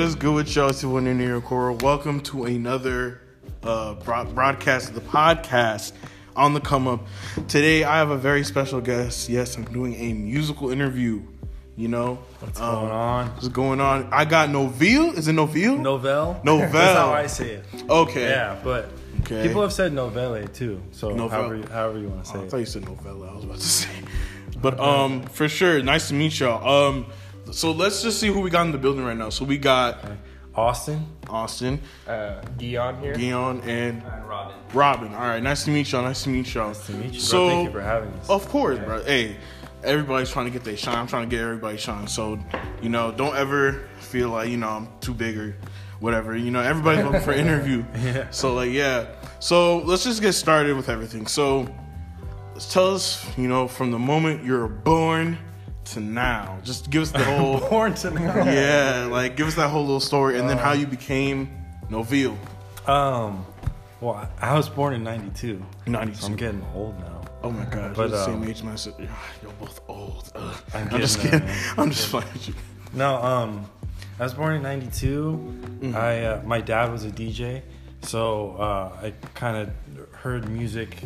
What is good with y'all? It's your one in your core. Welcome to another uh, broad- broadcast of the podcast on the come up. Today, I have a very special guest. Yes, I'm doing a musical interview. You know What's Um, going on? What's going on? I got Noville. Is it Noville? Novell? Novell. That's how I say it. Okay. Yeah, but Okay. people have said novelle too. So Novell. however, you- however you want to say Oh, I it. thought you said novella. I was about to say, but um, for sure, nice to meet y'all. Um, so let's just see who we got in the building right now. So we got Austin. Austin, uh, Guion here. Gion, and And Robin. Robin. All right, nice to meet y'all. Nice to meet y'all. Nice to meet you, bro. Thank you for having us. Of course, bro. Hey, everybody's trying to get their shine. I'm trying to get everybody shine. So, you know, don't ever feel like you know I'm too big or whatever. You know, everybody's looking for an interview. Yeah. So like, yeah. So let's just get started with everything. So, let's tell us, you know, from the moment you're born to now. Just give us the whole. Born to now. yeah, like give us that whole little story, and then how you became Noville. Um, well, I was born in '92. 92. So I'm getting old now. Oh my god, But, you're the um, same age as my sister. You're both old. Ugh. I'm I'm, just kidding. man. I'm just playing with you. No, um, I was born in '92. I uh, my dad was a DJ, so uh, I kind of heard music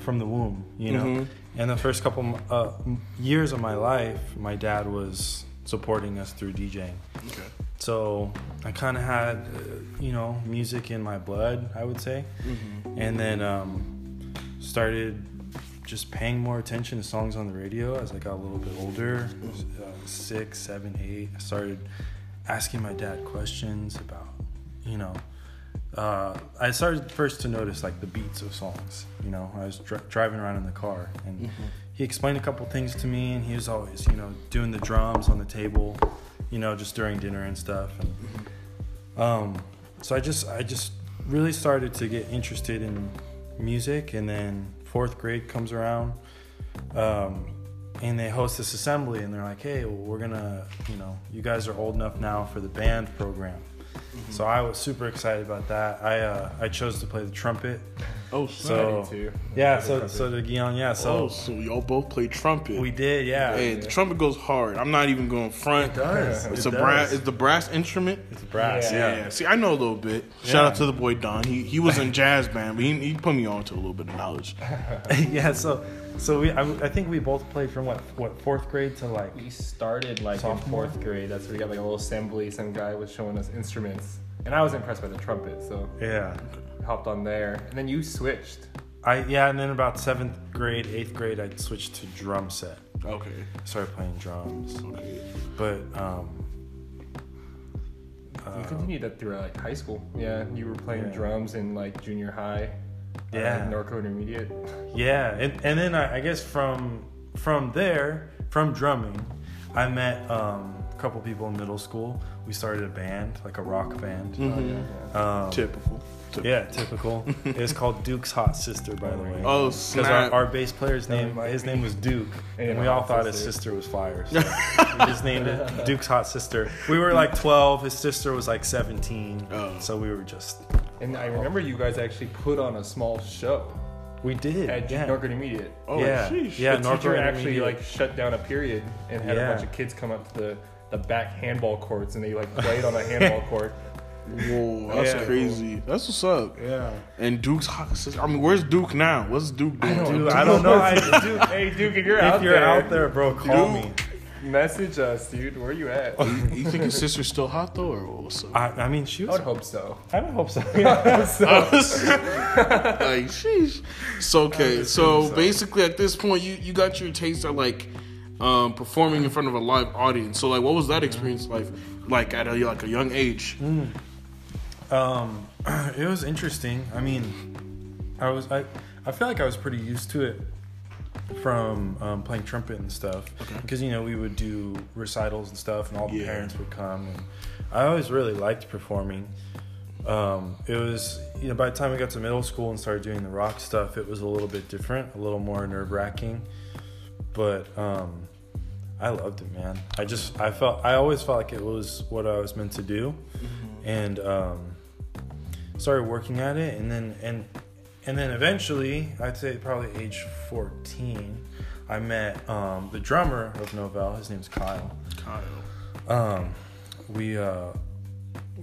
from the womb, you know. Mhm. And the first couple uh, years of my life, my dad was supporting us through DJing. Okay. So I kind of had, uh, you know, music in my blood, I would say, and then um, started just paying more attention to songs on the radio as I got a little bit older, uh, six, seven, eight. I started asking my dad questions about, you know, uh, I started first to notice like the beats of songs. You know, I was dri- driving around in the car and he explained a couple things to me, and he was always, you know, doing the drums on the table, you know, just during dinner and stuff. And um, so I just, I just really started to get interested in music, and then fourth grade comes around. Um, and they host this assembly, and they're like, "Hey, well, we're gonna, you know, you guys are old enough now for the band program." So I was super excited about that. I uh, I chose to play the trumpet. Oh, So too. yeah, so so the Guion, yeah. so, So so y'all both play trumpet. we did, yeah. Hey, the trumpet goes hard. I'm not even going front. It does. It's It a brass. It's the brass instrument. It's brass, Yeah. yeah. See, I know a little bit. Shout Yeah. out to the boy Don. He he was in jazz band, but he, he put me on to a little bit of knowledge. Yeah, so so we I, I think we both played from what what fourth grade to like We started like Sophomore? in fourth grade. That's where we got like a little assembly. Some guy was showing us instruments, and I was impressed by the trumpet, so yeah. hopped on there. And then you switched. I yeah, and then about seventh grade, eighth grade, I switched to drum set. Okay. Started playing drums, Okay. but um, You continued that throughout like high school. Yeah, you were playing Yeah. drums in like junior high. Yeah. uh, Norco Intermediate. yeah, and and then I, I guess from from there, from drumming, I met um, a couple people in middle school. We started a band, like a rock band. Mhm. Um, Typical. Typical. Yeah, typical. it's called Duke's Hot Sister, by the way. Oh Because our, our bass player's name, his name was Duke, And and we all Hot thought his Sister. sister was fire. So we just named it Duke's Hot Sister. We were like 12, his sister was like 17, Oh. so we were just, And I remember you guys actually put on a small show we did. at yeah. Norco Intermediate. oh, yeah, sheesh. yeah. the Norco teacher actually Intermediate. like shut down a period and had Yeah. a bunch of kids come up to the, the back handball courts and they like played on a handball court. Whoa, that's Yeah. crazy. That's what's up. yeah. And Duke's hot. I mean, where's Duke now? What's Duke doing? Dude, I don't know. I, dude, hey Duke, if you're if out you're there, out there, bro, call Dude. me. Message us, dude. Where you at? You, you think his sister's still hot though, or what's up? I, I mean, she was. would hope so. I would hope so. like, sheesh. So okay, so so. basically at this point, you you got your taste at like um, performing in front of a live audience. So like, what was that experience like? Like at a like a young age? Um, it was interesting. I mean, I was I I feel like I was pretty used to it from um, playing trumpet and stuff because you know we would do recitals and stuff, and all the Yeah. parents would come, and I always really liked performing. Um, it was you know by the time we got to middle school and started doing the rock stuff, it was a little bit different, a little more nerve wracking, but um, I loved it, man. I just I felt I always felt like it was what I was meant to do, and um, started working at it, and then and and then eventually, I'd say probably age fourteen, I met um, the drummer of Novell. His name's Kyle. Kyle. Um, we uh,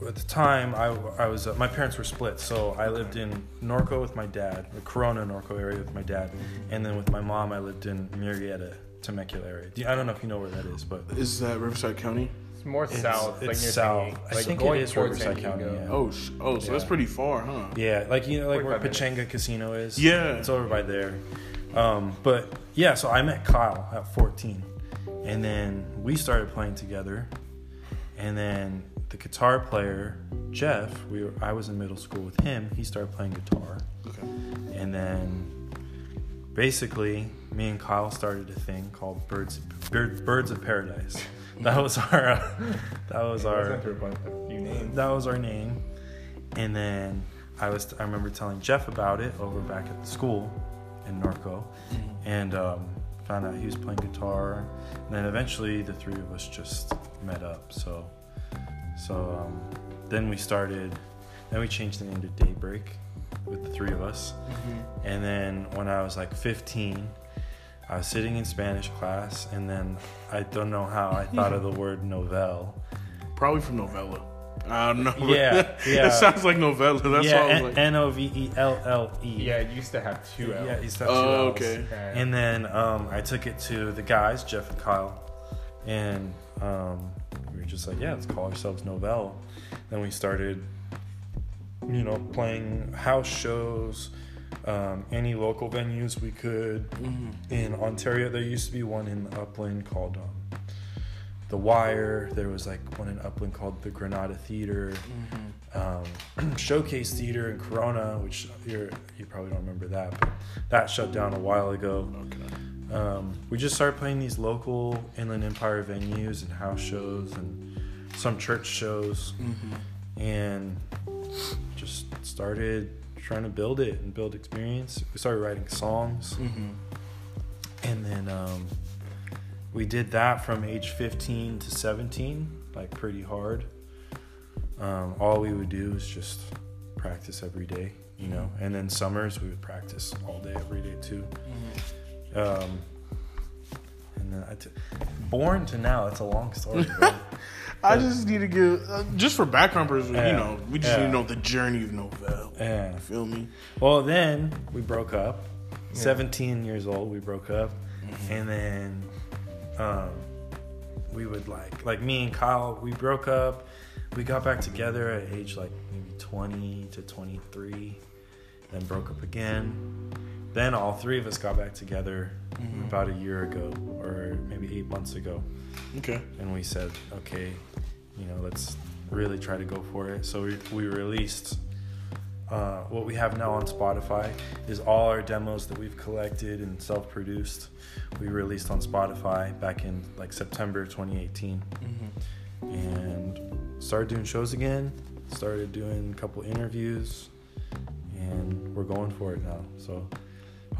at the time I, I was uh, my parents were split, so I lived in Norco with my dad, the Corona Norco area with my dad, and then with my mom I lived in Murrieta, Temecula area. I don't know if you know where that is, but Is that Riverside County? It's more It's- south, like it's near south. San I like think it going is towards Riverside County, yeah. Oh, sh- oh, so that's pretty far, huh? Yeah, like you know, like where 45 minutes. Pechanga Casino is. Yeah. it's over by there. Um, but yeah, so I met Kyle at 14, and then we started playing together. And then the guitar player Jeff, we were, I was in middle school with him. He started playing guitar, Okay. and then basically me and Kyle started a thing called Birds Bird, Birds of Paradise. That was our uh, that was our went through a bunch a few names. that was our name. And then I was I remember telling Jeff about it over back at the school in Norco, and um, found out he was playing guitar. And then eventually the three of us just met up. So so um, then we started. Then we changed the name to Daybreak with the three of us. And then when I was like 15, I was sitting in Spanish class, and then I don't know how I thought of the word novelle. Probably from Novella. I don't know. Yeah, yeah. it sounds like Novella. That's yeah, why I was like, N O V E L L E. Yeah, it used to have two L's. yeah, he's got two oh, L's. okay. Yeah. And then um, I took it to the guys, Jeff and Kyle, and um, we were just like, yeah, let's call ourselves Novell. Then we started, you know, playing house shows, um, any local venues we could. In Ontario, there used to be one in Upland called um, The Wire. There was like one in Upland called the Granada Theater. Um, Showcase Theater in Corona, which you're, you probably don't remember that, but that shut down a while ago. Okay. Um, we just started playing these local Inland Empire venues and house shows and some church shows, and just started trying to build it and build experience. We started writing songs, and then um, we did that from age 15 to 17, like pretty hard. Um, all we would do is just practice every day, you know, and then summers we would practice all day, every day too. Um, and then I t- born to now, it's a long story. I just need to give, uh, just for background purposes, Yeah. you know, we just Yeah. need to know the journey of Novell. yeah. You feel me? Well, then we broke up. 17 years old, we broke up. And then um, we would like, like me and Kyle, we broke up. We got back together at age like maybe 20 to 23, then broke up again. Then all three of us got back together about a year ago or maybe eight months ago. Okay. and we said, okay, you know, let's really try to go for it. So we, we released uh, what we have now on Spotify is all our demos that we've collected and self-produced. We released on Spotify back in like September 2018, and started doing shows again. Started doing a couple interviews, and we're going for it now. So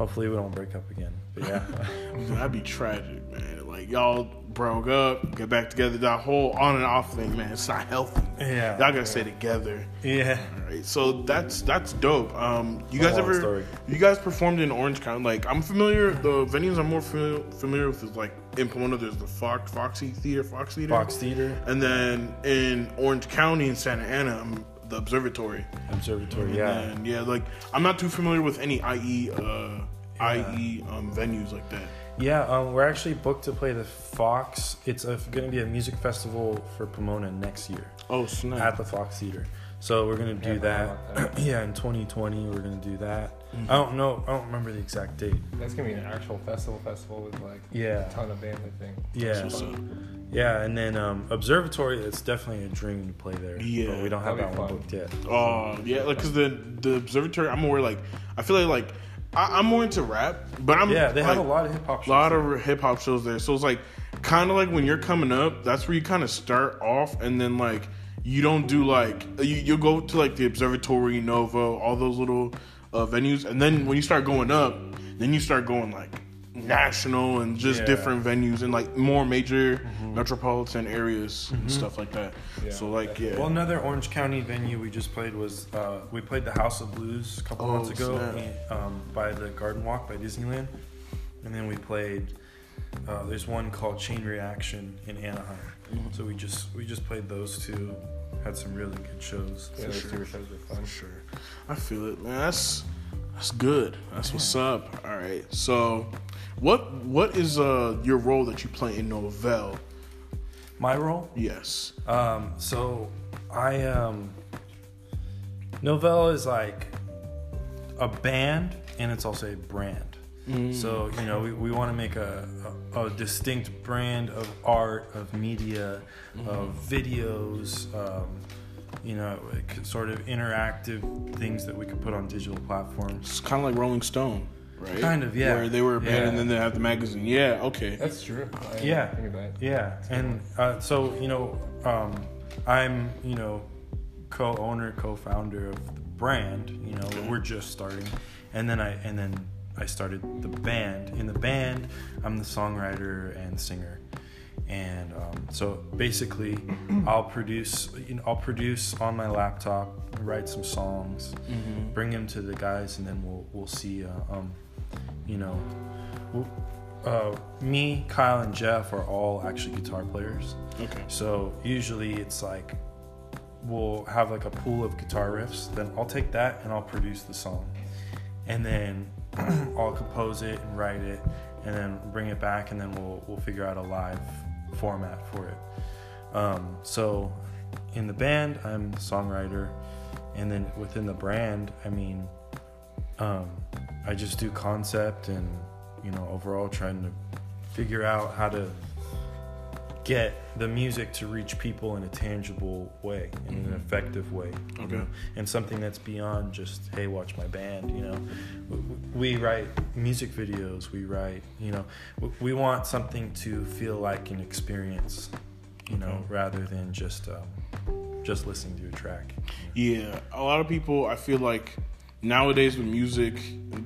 hopefully we don't break up again. But yeah. That'd be tragic, man. Like y'all broke up, get back together. That whole on and off thing, man, it's not healthy. Yeah. y'all gotta stay together. yeah. All right, so that's that's dope. Um, you guys ever? story. You guys performed in Orange County? Like I'm familiar. The venues I'm more familiar, with is like in Pomona. There's the Fox Foxy Theater, Fox Theater, Fox Theater. and then in Orange County in Santa Ana, um, the Observatory. Observatory, yeah. And yeah, like I'm not too familiar with any IE, uh, IE um, venues like that. Yeah, um, we're actually booked to play the Fox. It's going to be a music festival for Pomona next year Oh snap! at the Fox Theater. So we're going to do Yeah, that. about yeah, in 2020 we're going to do that. I don't know. I don't remember the exact date. That's gonna be an actual festival festival with like Yeah. a ton of bands, I think. Yeah. What's up? Yeah, and then um, Observatory. It's definitely a dream to play there. Yeah, but we don't have that'd that one fun. booked yet. Oh yeah, like because the the Observatory, I'm more like I feel like like I, I'm more into rap, but I'm Yeah, they have a lot of hip hop. a lot of hip hop shows there. So it's like kind of like when you're coming up, that's where you kind of start off, and then like you don't do like you you go to like the Observatory, Nova, all those little uh, venues, and then when you start going up, then you start going like national and just Yeah. different venues and like more major metropolitan areas and stuff like that. Yeah, so like yeah. Well, another Orange County venue we just played was uh, we played the House of Blues a couple Oh, months ago in- um, by the Garden Walk by Disneyland, and then we played uh, there's one called Chain Reaction in Anaheim. Mm-hmm. So we just we just played those two. Had some really good shows. Yeah, those sure. two shows were fun. For sure. I feel it, man. That's that's good. That's what's up. All right. So, what what is uh your role that you play in Novell? My role. Yes. Um, so I um Novell is like a band and it's also a brand. So you know we, we want to make a, a, a distinct brand of art, of media, of videos, um, you know, sort of interactive things that we could put on digital platforms. It's kind of like Rolling Stone, right? Kind of, yeah. Where they were a band Yeah. and then they have the magazine. Yeah. Okay. That's true. I didn't Yeah. Think of that. Yeah, and uh, so you know, um, I'm you know co-owner, co-founder of the brand. You know, we're just starting, and then I and then I started the band. In the band, I'm the songwriter and singer, and um, so basically, I'll produce. You know, I'll produce on my laptop, write some songs, bring them to the guys, and then we'll we'll see. Uh, um, you know, uh, me, Kyle, and Jeff are all actually guitar players. Okay. So usually it's like we'll have like a pool of guitar riffs. Then I'll take that and I'll produce the song, and then I'll compose it and write it, and then bring it back, and then we'll we'll figure out a live format for it. Um, so in the band, I'm the songwriter, and then within the brand, I mean, um, I just do concept and you know overall trying to figure out how to get the music to reach people in a tangible way, in an mm-hmm. effective way. you Okay. know, And something that's beyond just, hey, watch my band, you know. W- w- We write music videos, we write, you know, we want something to feel like an experience, you know, Okay. rather than just um, just listening to a track. Yeah, a lot of people. I feel like nowadays with music,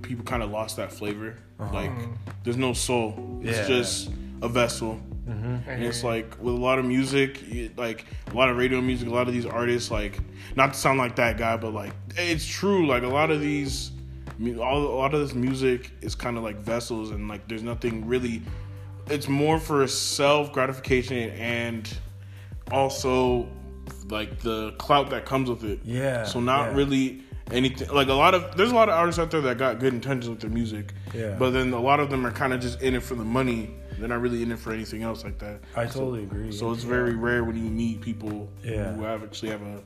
people kind of lost that flavor. Uh-huh. Like, mm-hmm. there's no soul. It's Yeah. just a vessel. Mm-hmm. And it's like with a lot of music, like a lot of radio music, a lot of these artists, like not to sound like that guy, but like it's true. Like a lot of these, all a lot of this music is kind of like vessels, and like there's nothing really. It's more for self gratification and also like the clout that comes with it. Yeah, So not yeah. really anything like a lot of there's a lot of artists out there that got good intentions with their music. Yeah. But then a lot of them are kind of just in it for the money. They're not really in it for anything else like that. I totally agree. So it's very rare when you meet people Yeah. who have actually have a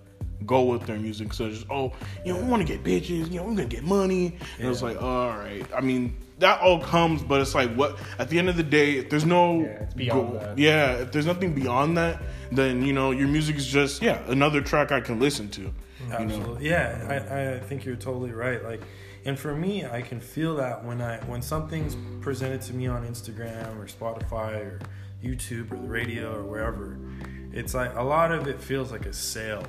goal with their music. So it's just, oh, you know, we want to get bitches, you know, we're gonna get money. And it's like, oh, all right. I mean, that all comes, but it's like, what? At the end of the day, if there's no, Yeah, it's beyond goal- that. yeah, if there's nothing beyond that, then you know, your music is just yeah, another track I can listen to. You know? Absolutely. Yeah, I, I think you're totally right. Like, and for me, I can feel that when I when something's presented to me on Instagram or Spotify or YouTube or the radio or wherever, it's like a lot of it feels like a sale.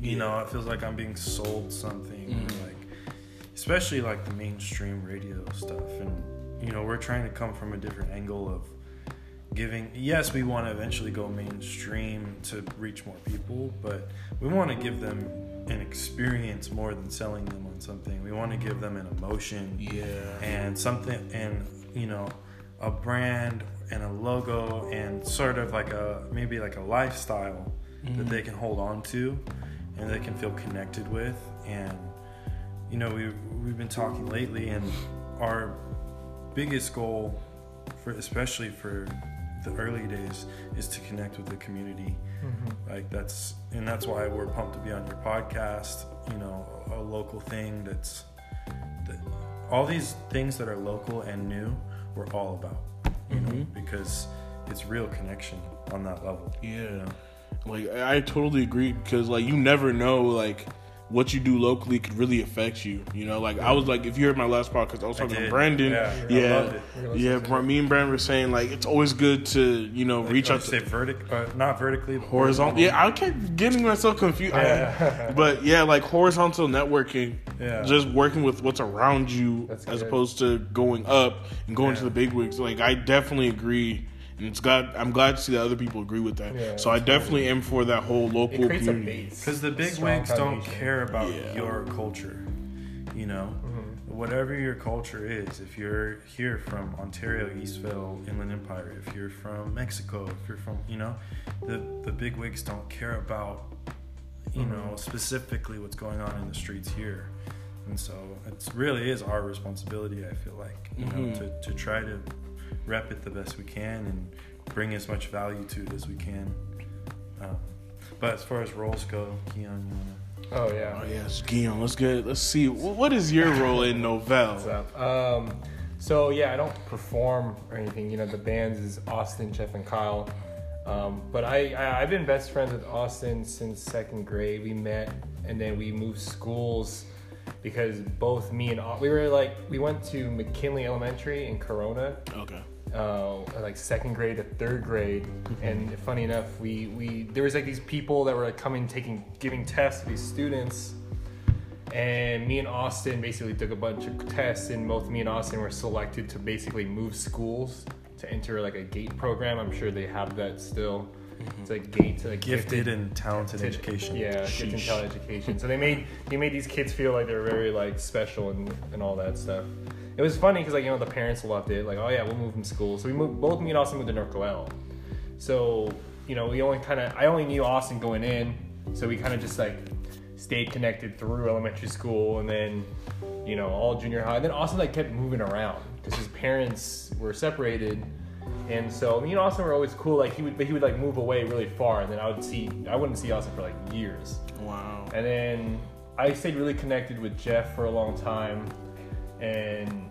You know, it feels like I'm being sold something. Mm-hmm. Like, especially like the mainstream radio stuff, and you know, we're trying to come from a different angle of giving yes we want to eventually go mainstream to reach more people but we want to give them an experience more than selling them on something. We want to give them an emotion Yeah. and something and you know a brand and a logo and sort of like a maybe like a lifestyle that mm-hmm. they can hold on to and they can feel connected with. And you know we we've been talking lately and our biggest goal for especially for the early days is to connect with the community. Mm-hmm. Like that's and that's why we're pumped to be on your podcast you know a local thing that's that all these things that are local and new we're all about you know mm-hmm. because it's real connection on that level. Yeah. Like I I totally agree because like you never know like what you do locally could really affect you. You know, like I was like if you heard my last podcast, I was talking to. Brandon. Yeah, I yeah, yeah. Me and Brandon were saying like it's always good to you know reach Like, out to say vertic uh, not vertically but horizontal. Yeah, I kept getting myself confused. I- but yeah, like horizontal networking. Yeah. Just working with what's around you That's as good. opposed to going up and going to the big wigs. Like I definitely agree. And it's glad I'm glad to see that other people agree with that. Yeah, so I that's definitely am for that whole local It creates community. Because the big wigs don't care about Yeah. your culture, you know. whatever your culture is, if you're here from Ontario, Eastvale, Inland Empire, if you're from Mexico, if you're from, you know, the the big wigs don't care about, you Mhm. know, specifically what's going on in the streets here, and so it really is our responsibility. I feel like, you know, Mhm. to to try to rep it the best we can and bring as much value to it as we can. Um, but as far as roles go, Keon, you wanna? Oh yeah. Oh yes, Guillaume. Let's get. Let's see. What is your role in What's Novell? up? Um, so yeah, I don't perform or anything. You know, the bands is Austin, Jeff, and Kyle. Um, but I, I I've been best friends with Austin since second grade. We met and then we moved schools because both me and we were like we went to McKinley Elementary in Corona. Okay. uh, like second grade to third grade, and funny enough, we we there was like these people that were like coming taking giving tests to these students, and me and Austin basically took a bunch of tests, and both me and Austin were selected to basically move schools to enter like a gate program. I'm sure they have that still. It's like gate to like Gifted and talented to- education. Yeah, gifted and talented education. So they made they made these kids feel like they were very like special and, and all that stuff. It was funny because like you know the parents loved it. Like oh yeah, we'll move from school. So we moved both me and Austin moved to North Coel. So you know we only kind of I only knew Austin going in. So we kind of just like stayed connected through elementary school and then you know all junior high. And then Austin like kept moving around because his parents were separated. And so me and Austin were always cool. Like he would, but he would like move away really far, and then I would see, I wouldn't see Austin for like years. Wow. And then I stayed really connected with Jeff for a long time. And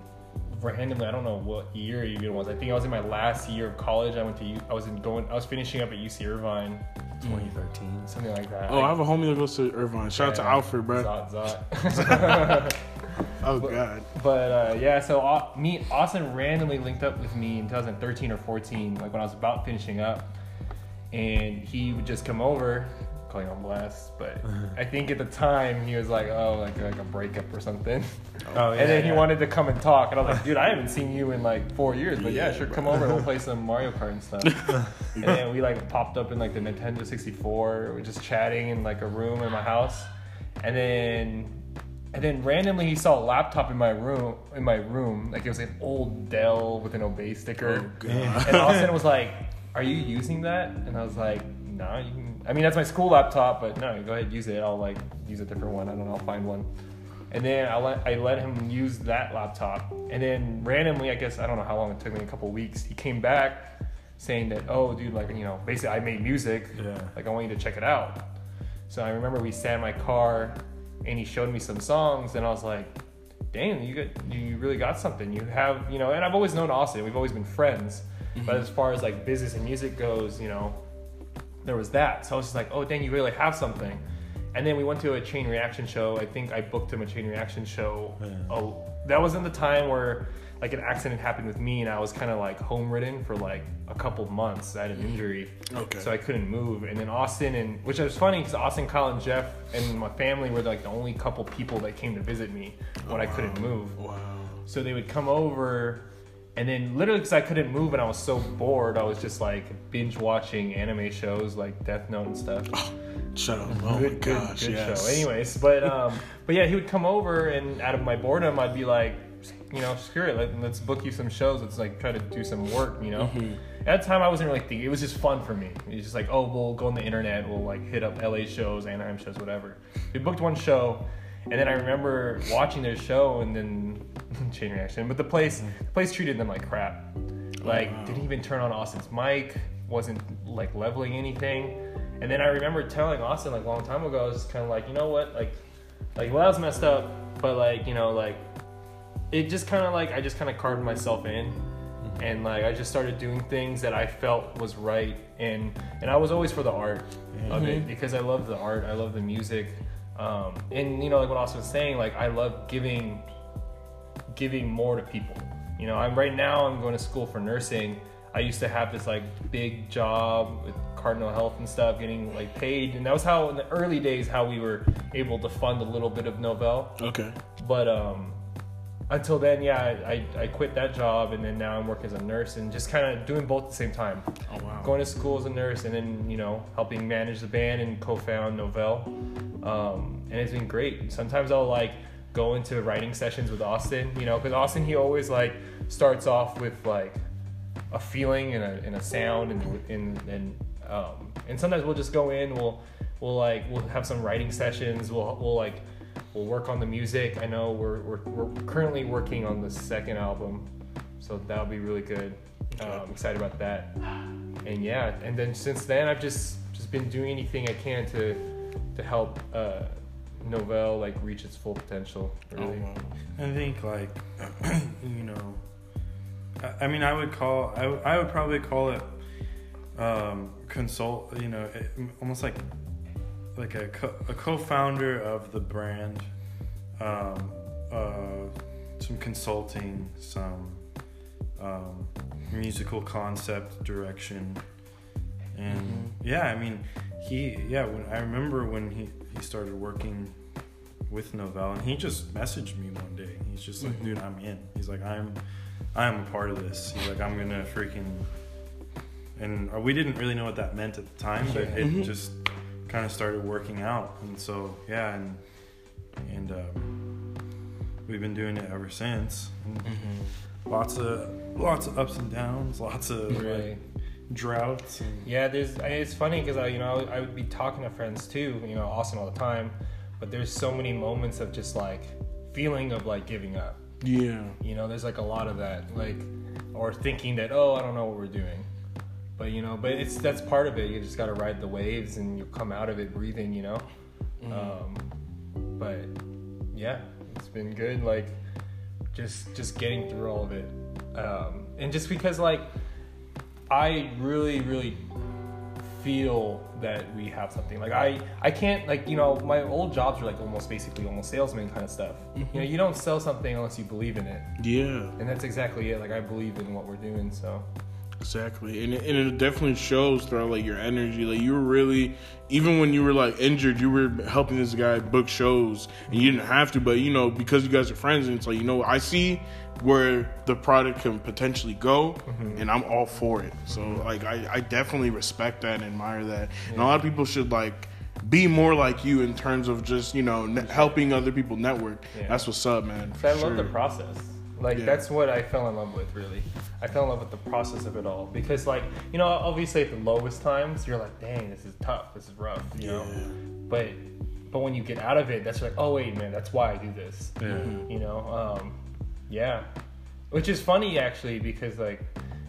randomly, I don't know what year it even was. I think I was in my last year of college. I went to, U- I was in going, I was finishing up at UC Irvine, 2013. something like that. Oh, I have a homie that goes to Irvine. Shout out to Alfred, bro. Zot, zot. Oh God. But uh, yeah, so uh, me, Austin randomly linked up with me in 2013 or 14, like when I was about finishing up, and he would just come over, calling on blast. But I think at the time he was like, oh, like like a breakup or something, Oh, yeah. and then he wanted to come and talk, and I was like, dude, I haven't seen you in like four years, but yeah, Yeah, sure, bro. come over and we'll play some Mario Kart and stuff. and then we like popped up in like the Nintendo 64, we were just chatting in like a room in my house, and then and then randomly he saw a laptop in my room in my room like it was an old Dell with an Obey sticker, Oh, and Austin was like, "Are you using that?" And I was like, "No, you can." I mean, that's my school laptop, but no, go ahead use it. I'll like use a different one. I don't know. I'll find one. And then I let I let him use that laptop, and then randomly, I guess I don't know how long it took me, a couple weeks. He came back saying that, "Oh, dude, like you know, basically I made music. Yeah. Like I want you to check it out." So I remember we sat in my car, and he showed me some songs, and I was like, "Damn, you got you really got something. You have you know." And I've always known Austin. We've always been friends, but mm-hmm. as far as like business and music goes, you know, there was that. So I was just like, "Oh, dang, you really have something." And then we went to a chain reaction show. I think I booked him a chain reaction show. Yeah. Oh, that was in the time where like an accident happened with me, and I was kind of like home ridden for like a couple months. I had an injury, Okay. so I couldn't move. And then Austin and which was funny because Austin, Kyle, and Jeff and my family were like the only couple people that came to visit me when I couldn't move. Wow. So they would come over, and then literally because I couldn't move and I was so bored, I was just like binge watching anime shows like Death Note and stuff. Shut up. Oh good, my gosh. good, good yes. show. Anyways, but um, but yeah, he would come over, and out of my boredom, I'd be like, you know, screw it, let, let's book you some shows. Let's like try to do some work, you know. Mm-hmm. At the time, I wasn't really thinking. It was just fun for me. It was just like, oh, we'll go on the internet, we'll like hit up LA shows, Anaheim shows, whatever. We booked one show, and then I remember watching their show, and then chain reaction. But the place, the place treated them like crap. Like wow. didn't even turn on Austin's mic. Wasn't like leveling anything. And then I remember telling Austin like a long time ago, I was kind of like, you know what, like, like well, that was messed up, but like, you know, like, it just kind of like I just kind of carved myself in, and like I just started doing things that I felt was right, and and I was always for the art of it because I love the art, I love the music, um, and you know, like what Austin was saying, like I love giving giving more to people. You know, I'm right now I'm going to school for nursing. I used to have this like big job with Cardinal Health and stuff, getting like paid, and that was how in the early days how we were able to fund a little bit of Novell. Okay. But um, until then, yeah, I, I quit that job, and then now I'm working as a nurse and just kind of doing both at the same time. Oh wow. Going to school as a nurse, and then you know helping manage the band and co-found Novell, um, and it's been great. Sometimes I'll like go into writing sessions with Austin. You know, because Austin he always like starts off with like a feeling and a, and a sound and and and um, and sometimes we'll just go in. We'll we'll like we'll have some writing sessions. We'll we'll like we'll work on the music. I know we're we're, we're currently working on the second album, so that'll be really good. Uh, I'm excited about that. And yeah, and then since then I've just just been doing anything I can to to help uh, Novell like reach its full potential. Oh, Really. wow. I think like you know, I, I mean, I would call I, I would probably call it um, consult. You know, it, almost like like a co- a co-founder of the brand. Um, uh, some consulting, some um, musical concept direction, and Mhm. yeah, I mean, he yeah. When I remember when he he started working with Novell, and he just messaged me one day. He's just like, Mhm. "Dude, I'm in." He's like, "I'm, I'm a part of this." He's like, "I'm gonna freaking," and uh, we didn't really know what that meant at the time, but it Mhm. just kind of started working out, and so yeah, and and um, we've been doing it ever since. Mm-hmm. Lots of lots of ups and downs, lots of Right. like, droughts. And, Yeah, there's. It's funny because I, you know, I would be talking to friends too, you know, Austin all the time, but there's so many moments of just like feeling of like giving up. Yeah. You know, there's like a lot of that, like, or thinking that, oh, I don't know what we're doing. But you know, but it's that's part of it. You just gotta ride the waves, and you come out of it breathing. You know. Um, but yeah, it's been good. Like, just just getting through all of it, um, and just because like I really really feel that we have something. Like I I can't like you know my old jobs are like almost basically almost salesman kind of stuff. You know, you don't sell something unless you believe in it. Yeah. And that's exactly it. Like I believe in what we're doing, so Exactly, and it, and it definitely shows throughout like your energy. Like you were really, even when you were like injured, you were helping this guy book shows, and you didn't have to, but you know because you guys are friends, and it's like you know I see where the product can potentially go, mm-hmm. and I'm all for it. So mm-hmm. like I, I definitely respect that and admire that, and a lot of people should like be more like you in terms of just you know ne- helping other people network. Yeah. That's what's up, man. I love the process. Like Yeah. that's what I fell in love with. Really, I fell in love with the process of it all because, like, you know, obviously at the lowest times, you're like, "Dang, this is tough. This is rough," you know. But but when you get out of it, that's like, "Oh wait, man, that's why I do this." yeah. You know, um, yeah. Which is funny actually because like.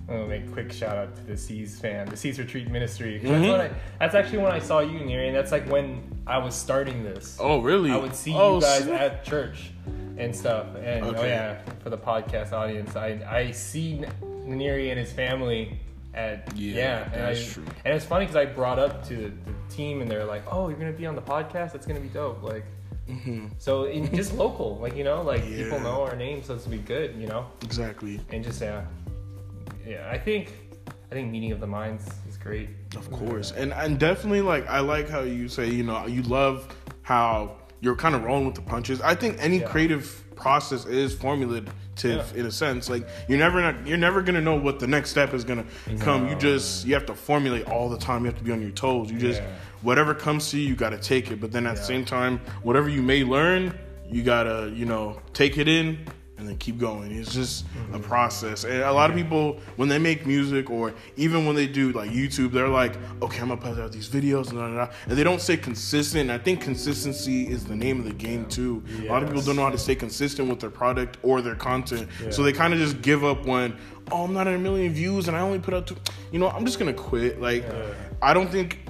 I'm gonna make a quick shout out to the Seas fan, the Seas Retreat Ministry. Mhm. That's, I, that's actually when I saw you, Neri, and that's like when I was starting this. Oh really? I would see Oh, you guys snap. at church and stuff. And oh yeah, for the podcast audience, I I see Neri and his family at Yeah, yeah, and that's I, true. And it's funny because I brought up to the team and they're like, "Oh, you're gonna be on the podcast? That's gonna be dope!" Like, Mhm. so in, just local, like you know, like Yeah. people know our names, so it's gonna be good, you know. Exactly. And just yeah, yeah. I think I think meeting of the minds is great. Of course, and and definitely like I like how you say you know you love how you're kind of rolling with the punches. I think any Yeah. creative process is formulative Yeah. in a sense. Like you're never not, you're never gonna know what the next step is gonna come. You just you have to formulate all the time. You have to be on your toes. You just Yeah. whatever comes to you, you got to take it. But then at the same time, whatever you may learn, you gotta you know take it in and then keep going. It's just a mm-hmm. process. And a lot of people, when they make music or even when they do like YouTube, they're like, okay, I'm gonna put out these videos and, da, da, da. and they don't stay consistent. I think consistency is the name of the game too. A lot of people don't know how to stay consistent with their product or their content. So they kind of just give up when, oh, I'm not at a million views and I only put out two. You know, I'm just gonna quit. Like, I don't think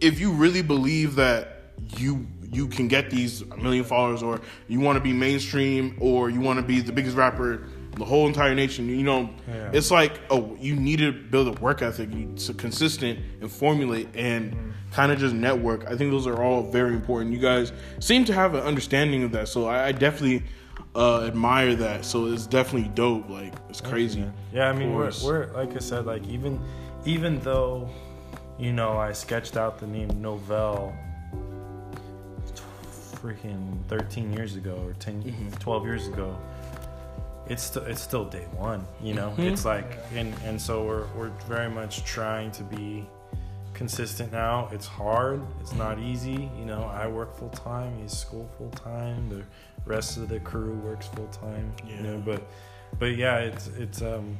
if you really believe that you you can get these a million followers or you want to be mainstream or you want to be the biggest rapper in the whole entire nation you know? Yeah. it's like oh you need to build a work ethic you to consistent and formulate and kind of just network. I think those are all very important. You guys seem to have an understanding of that so i, I definitely uh, admire that. So it's definitely dope like it's crazy. Yeah, I mean, we're, we're like I said, like even even though you know I sketched out the name Novell freaking 13 years ago or 10 Mm-hmm. 12 years ago it's still it's still day one you know Mm-hmm. it's like and and so we're we're very much trying to be consistent now. It's hard. It's not easy. You know, I work full time. He's school full time. The rest of the crew works full time. You know, but but yeah, it's it's um.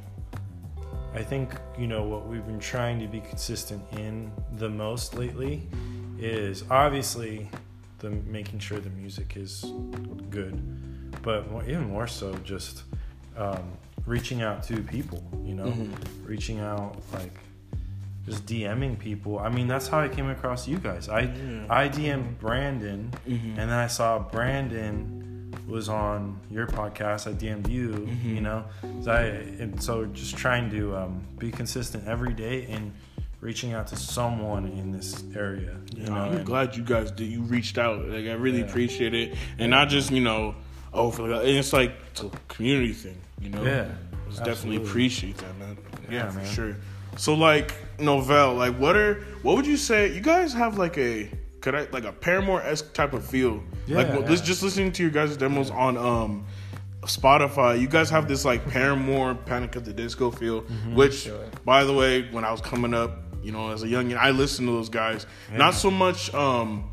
I think you know what we've been trying to be consistent in the most lately is obviously the making sure the music is good, but even more so just um, reaching out to people. You know, reaching out like just DMing people. I mean, that's how I came across you guys. I. I DM'd Brandon, Mhm. and then I saw Brandon was on your podcast. I DM'd you. Mhm. You know, so I and so just trying to um, be consistent every day and reaching out to someone in this area. You know, I'm and- glad you guys did. You reached out. Like I really Yeah. appreciate it, and not just you know, oh, for the, and it's like it's a community thing. You know, Yeah, Just definitely appreciate that, man. Yeah, Yeah, for man. sure. So like Novell, like what are what would you say? You guys have like a could I like a Paramore esque type of feel? like Yeah, what, this yeah. just listening to your guys' demos on um Spotify, you guys have this like Paramore Panic at the Disco feel, Mm-hmm. which by the way, when I was coming up, you know, as a youngin, I listened to those guys. Not so much um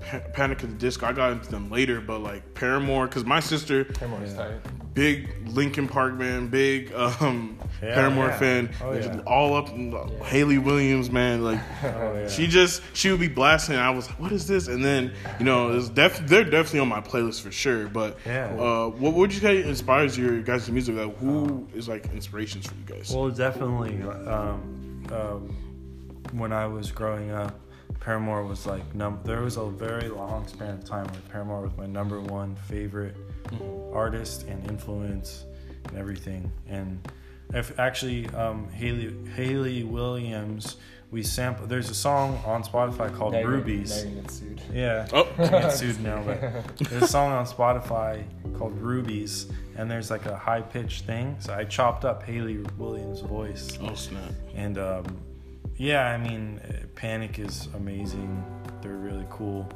Pa- Panic at the Disco. I got into them later, but like Paramore, because my sister, Paramore's tight. big Linkin Park man, big um Yeah, Paramore yeah. fan, Oh, yeah. all up in the- Hayley Williams, man. Like Oh, yeah. she just she would be blasting. And I was like, what is this? And then you know, it's def- they're definitely on my playlist for sure. But Yeah. uh, what would you say inspires your guys' music? Like, who is like inspirations for you guys? Well, definitely. Um, um, when I was growing up, Paramore was like number. There was a very long span of time where Paramore was my number one favorite artist and influence and everything. And if actually um, Hayley Hayley Williams, we sample. There's a song on Spotify called Now you're- Rubies. Now you get sued. Yeah. Oh. I get sued now, but there's a song on Spotify called Rubies, and there's like a high pitched thing. So I chopped up Hayley Williams' voice, oh snap! and um, yeah, I mean, uh, Panic is amazing. They're really cool.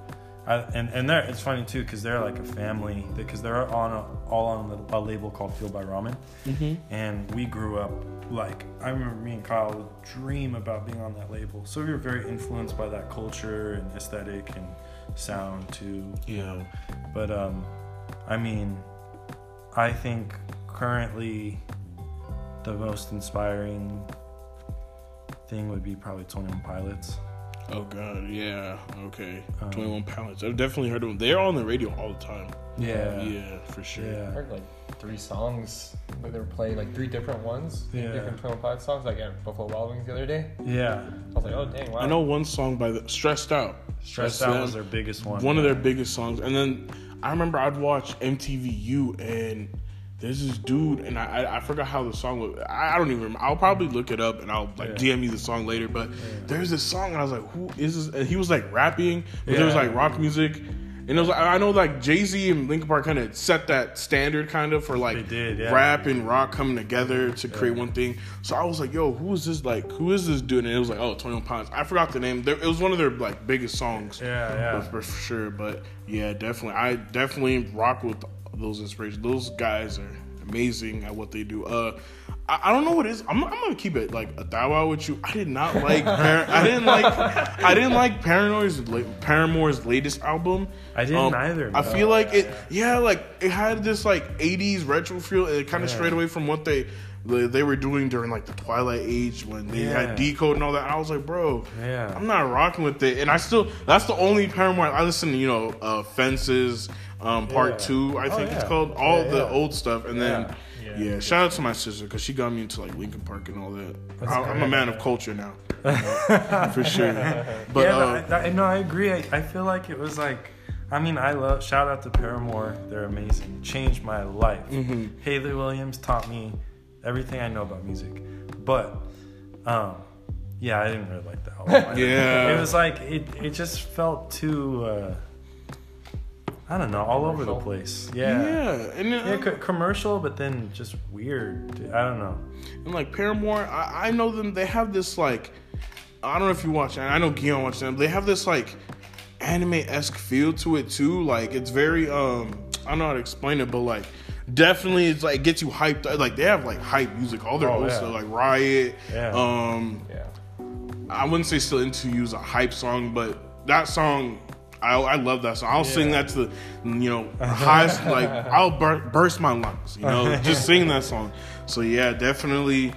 I, and and they're, it's funny too because they're like a family because they're on a, all on a, label called Fueled by Ramen, Mm-hmm. and we grew up like I remember me and Kyle would dream about being on that label. So we were very influenced by that culture and aesthetic and sound too. You Yeah. know, but um, I mean, I think currently the most inspiring thing would be probably Twenty One Pilots. Oh god, yeah. Okay, Um, Twenty One Pilots. I've definitely heard of them. They're on the radio all the time. Yeah. yeah, for sure. I heard like three songs that they were playing, like three different ones, Yeah. different Pilots songs, like at Buffalo Wild Wings the other day. Yeah. I was like, oh dang, wow. I know one song by the Stressed Out. Stressed That's Out was their biggest one. One of their biggest songs. And then I remember I'd watch MTVU and there's this dude and I I, I forgot how the song was. I, I don't even remember. I'll probably look it up and I'll like Yeah. DM you the song later. But there's this song and I was like, who is this? And he was like rapping, but there was like rock music. And it was like, I know like Jay Z and Linkin Park kind of set that standard kind of for like did, yeah. rap and rock coming together to create one thing. So I was like, yo, who is this like who is this dude? And it was like, oh, 21 Pounds. I forgot the name. There, it was one of their like biggest songs Yeah, yeah. for, for sure. But yeah, definitely, I definitely rock with those inspirations. Those guys are amazing at what they do. Uh, I, I don't know what it is. I'm, I'm gonna keep it like a thou with you. I did not like. Par- I didn't like. I didn't like Paramore's la- Paramore's latest album. I didn't either, I feel like it. Yeah, like it had this like '80s retro feel. and It kind of Yeah. strayed away from what they. They they were doing during like the Twilight Age when they Yeah. had Decode and all that. I was like, bro, Yeah. I'm not rocking with it. And I still, that's the only Paramore I listen to. You know, uh, Fences, um, Part Yeah. Two, I Oh, think it's called. All Yeah, the yeah. old stuff, and then Yeah. yeah. shout out to my sister because she got me into like Linkin Park and all that. I, I'm a man of culture now, for sure. But yeah, uh, I, I, no, I agree. I, I feel like it was like, I mean, I love. Shout out to Paramore. They're amazing. Changed my life. Mm-hmm. Hayley Williams taught me everything I know about music. But, um, yeah, I didn't really like the album. Yeah. it was like it. It just felt too. Uh, I don't know, all over the place. yeah, Yeah. and then, Yeah, co- commercial, but then just weird. dude. I don't know. And like Paramore, I, I know them. They have this like, I don't know if you watch. I know Guillaume watched them. They have this like anime esque feel to it too. Like it's very um, I don't know how to explain it, but like definitely it's like it gets you hyped. Like they have like hype music. All their Oh, old yeah. stuff like Riot. Yeah. Um, Yeah. I wouldn't say "Still Into You" is a hype song, but that song. I, I love that song. I'll sing that to the, you know, highest, like, I'll bur- burst my lungs, you know, just sing that song. So, yeah, definitely,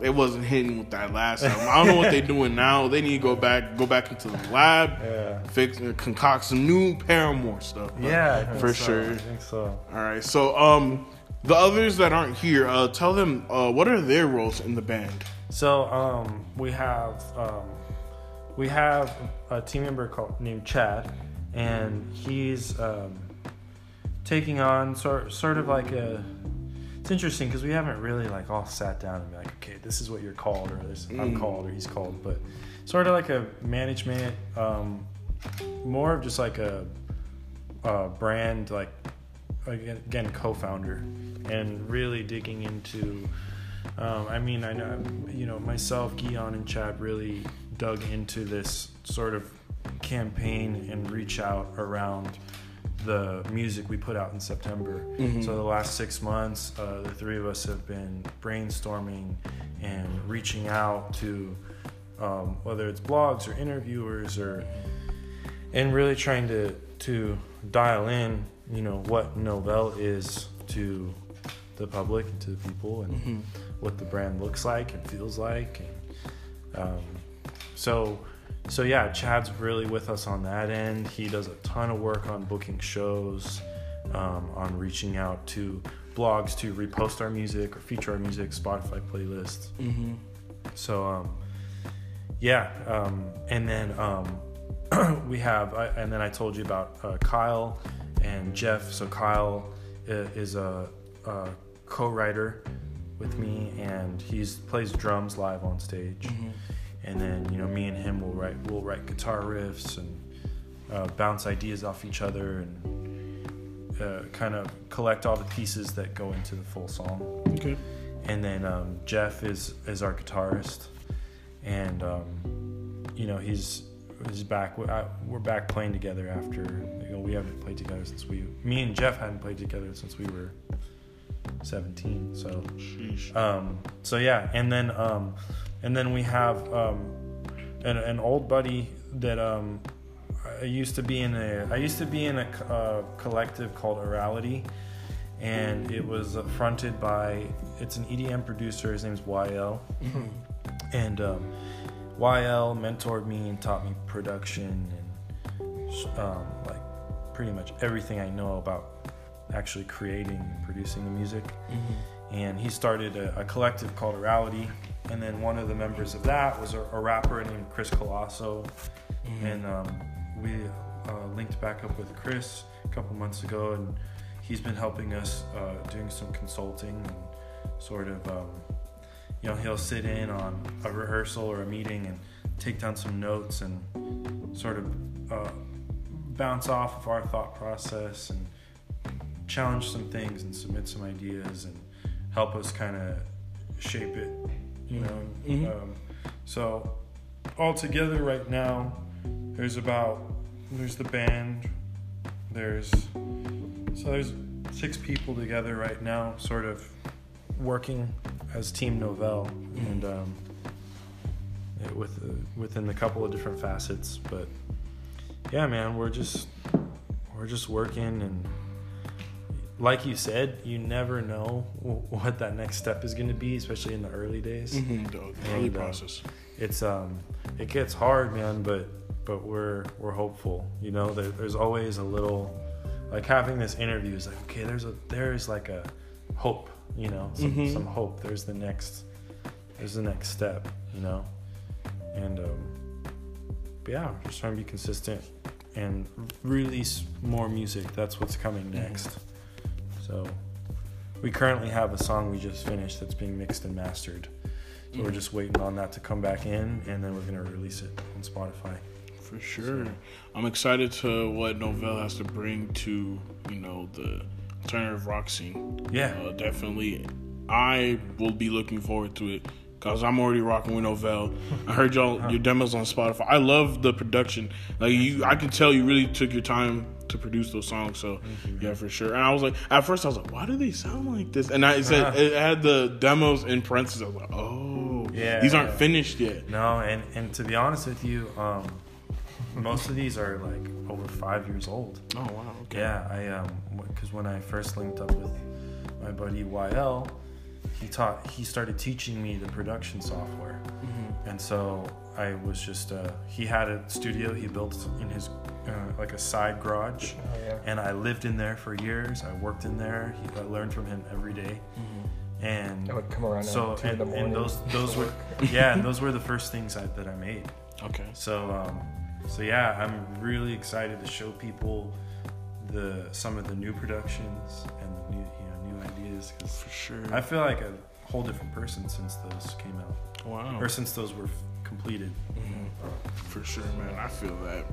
it wasn't hitting with that last album. I don't know what they're doing now. They need to go back, go back into the lab, Yeah. fix, uh, concoct some new Paramore stuff. Yeah, I for so. sure. I think so. All right. So, um, the others that aren't here, uh, tell them uh, what are their roles in the band. So um, we have um, we have a team member called named Chad, and he's um, taking on sort sort of like a. It's interesting because we haven't really like all sat down and be like, okay, this is what you're called, or this I'm Mm. called, or he's called, but sort of like a management, um, more of just like a, a brand, like again, again co-founder, and really digging into um, I mean, I know, you know, myself, Guion, and Chad really dug into this sort of campaign and reach out around the music we put out in September. So the last six months, uh, the three of us have been brainstorming and reaching out to um, whether it's blogs or interviewers or and really trying to to dial in, you know, what Novell is to the public and to the people and what the brand looks like and feels like and um, so so yeah chad's really with us on that end. He does a ton of work on booking shows um, on reaching out to blogs to repost our music or feature our music spotify playlists. Mm-hmm. so um, yeah um, and then um, we have I, and then i told you about uh, kyle and jeff. So kyle is a, a co-writer with me and he plays drums live on stage and then you know me and him will write we'll write guitar riffs and uh, bounce ideas off each other and uh, kind of collect all the pieces that go into the full song Okay. and then um, Jeff is is our guitarist, and um, you know he's he's back. we- I- We're back playing together after you know we haven't played together since we me and Jeff hadn't played together since we were seventeen. So Sheesh. um, so yeah, and then um, and then we have um, an, an old buddy that um, I used to be in a I used to be in a uh, collective called Orality, and it was fronted by it's an EDM producer. His name's YL, and um, YL mentored me and taught me production and um, like pretty much everything I know about actually creating and producing the music. And he started a, a collective called Orality. And then one of the members of that was a, a rapper named Chris Colosso. And um, we uh, linked back up with Chris a couple months ago, and he's been helping us uh, doing some consulting and sort of, um, you know, he'll sit in on a rehearsal or a meeting and take down some notes and sort of uh, bounce off of our thought process and challenge some things and submit some ideas and help us kind of shape it, you know. Mhm. Um, so all together right now, there's about there's the band, there's so there's six people together right now, sort of working as Team Novell and um, it- with uh, within a couple of different facets, but yeah, man, we're just we're just working and like you said, you never know wh- what that next step is going to be, especially in the early days. Mm-hmm. The early And, uh, process. It's um, it gets hard, man, but but we're we're hopeful. You know, there, there's always a little like having this interview is like okay, there's a there's like a hope, you know, some, Mhm. some hope. There's the next there's the next step, you know, and um, yeah, just trying to be consistent and release more music. That's what's coming next. So we currently have a song we just finished that's being mixed and mastered. So we're just waiting on that to come back in, and then we're gonna release it on Spotify. For sure. I'm excited to what Novell has to bring to, you know, the alternative rock scene. Yeah. Uh, definitely. I will be looking forward to it because I'm already rocking with Novell. I heard y'all your demos on Spotify. I love the production. Like you, I can tell you really took your time to produce those songs. So yeah, for sure. And I was like, at first I was like, why do they sound like this? And I said it had the demos in parentheses. I was like, oh, Yeah. These aren't finished yet. No, and and to be honest with you, um, most of these are like over five years old. Oh wow. Okay. Yeah, I um, because when I first linked up with my buddy YL, he taught he started teaching me the production software, Mm-hmm. and so I was just uh, he had a studio he built in his uh, like a side garage, Oh yeah. and I lived in there for years. I worked in there. He, I learned from him every day. and I would come around so at two in and, and those those were yeah, and those were the first things I, that I made. Okay. So um, so yeah, I'm really excited to show people the some of the new productions and the new you know new ideas because For sure. I feel like a whole different person since those came out wow. or since those were completed. For sure, man. I feel that.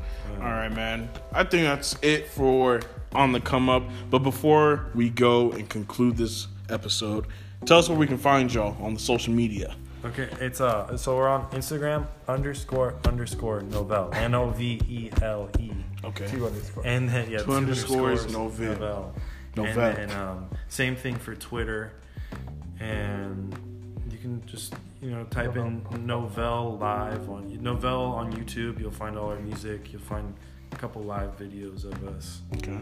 All right, man. I think that's it for on the come up. But before we go and conclude this episode, tell us where we can find y'all on the social media. Okay, it's uh so we're on Instagram underscore underscore Novell N O V E L E Okay. two underscore. and then yeah Two underscores, Novell. Novell. Novell. And then um, same thing for Twitter, and you can just you know type in Novell live on Novell on YouTube. You'll find all our music. You'll find a couple live videos of us. Okay.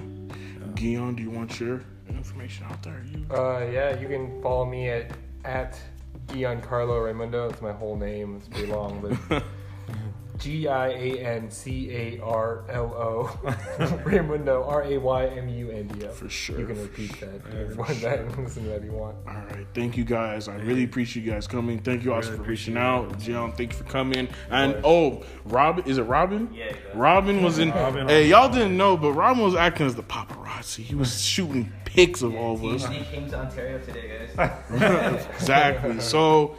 Guion, do you want your information out there? You Uh, yeah, you can follow me at at Giancarlo Raymundo. It's my whole name. It's pretty long, but G I A N C A R L O Raymundo R A Y M U N D O. For sure, You can for repeat that. Yeah, if you that and listen to that if you want. All right. Thank you guys. I really appreciate you guys coming. Thank you also Really for reaching out. it. Jion, thank you for coming. And oh, Robin, is it Robin? Yeah, exactly. Robin was in. Robin. Hey, y'all didn't know, but Robin was acting as the paparazzi. He was shooting pics of all of us. THD came to Ontario today, guys. exactly. So,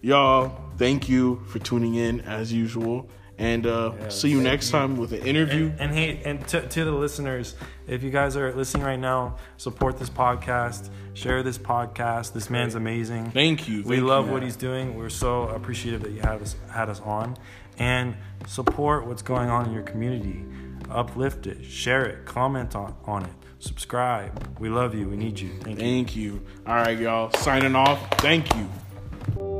y'all, thank you for tuning in as usual. And uh, Yeah, see you next you. time with an interview. And, and hey, and to, to the listeners, if you guys are listening right now, support this podcast, share this podcast. This man's amazing. Thank you. We Thank love you. what he's doing. We're so appreciative that you had us had us on, and support what's going on in your community. Uplift it, share it, comment on, on it, subscribe. We love you. We need you. Thank you. Thank you. All right, y'all. Signing off. Thank you.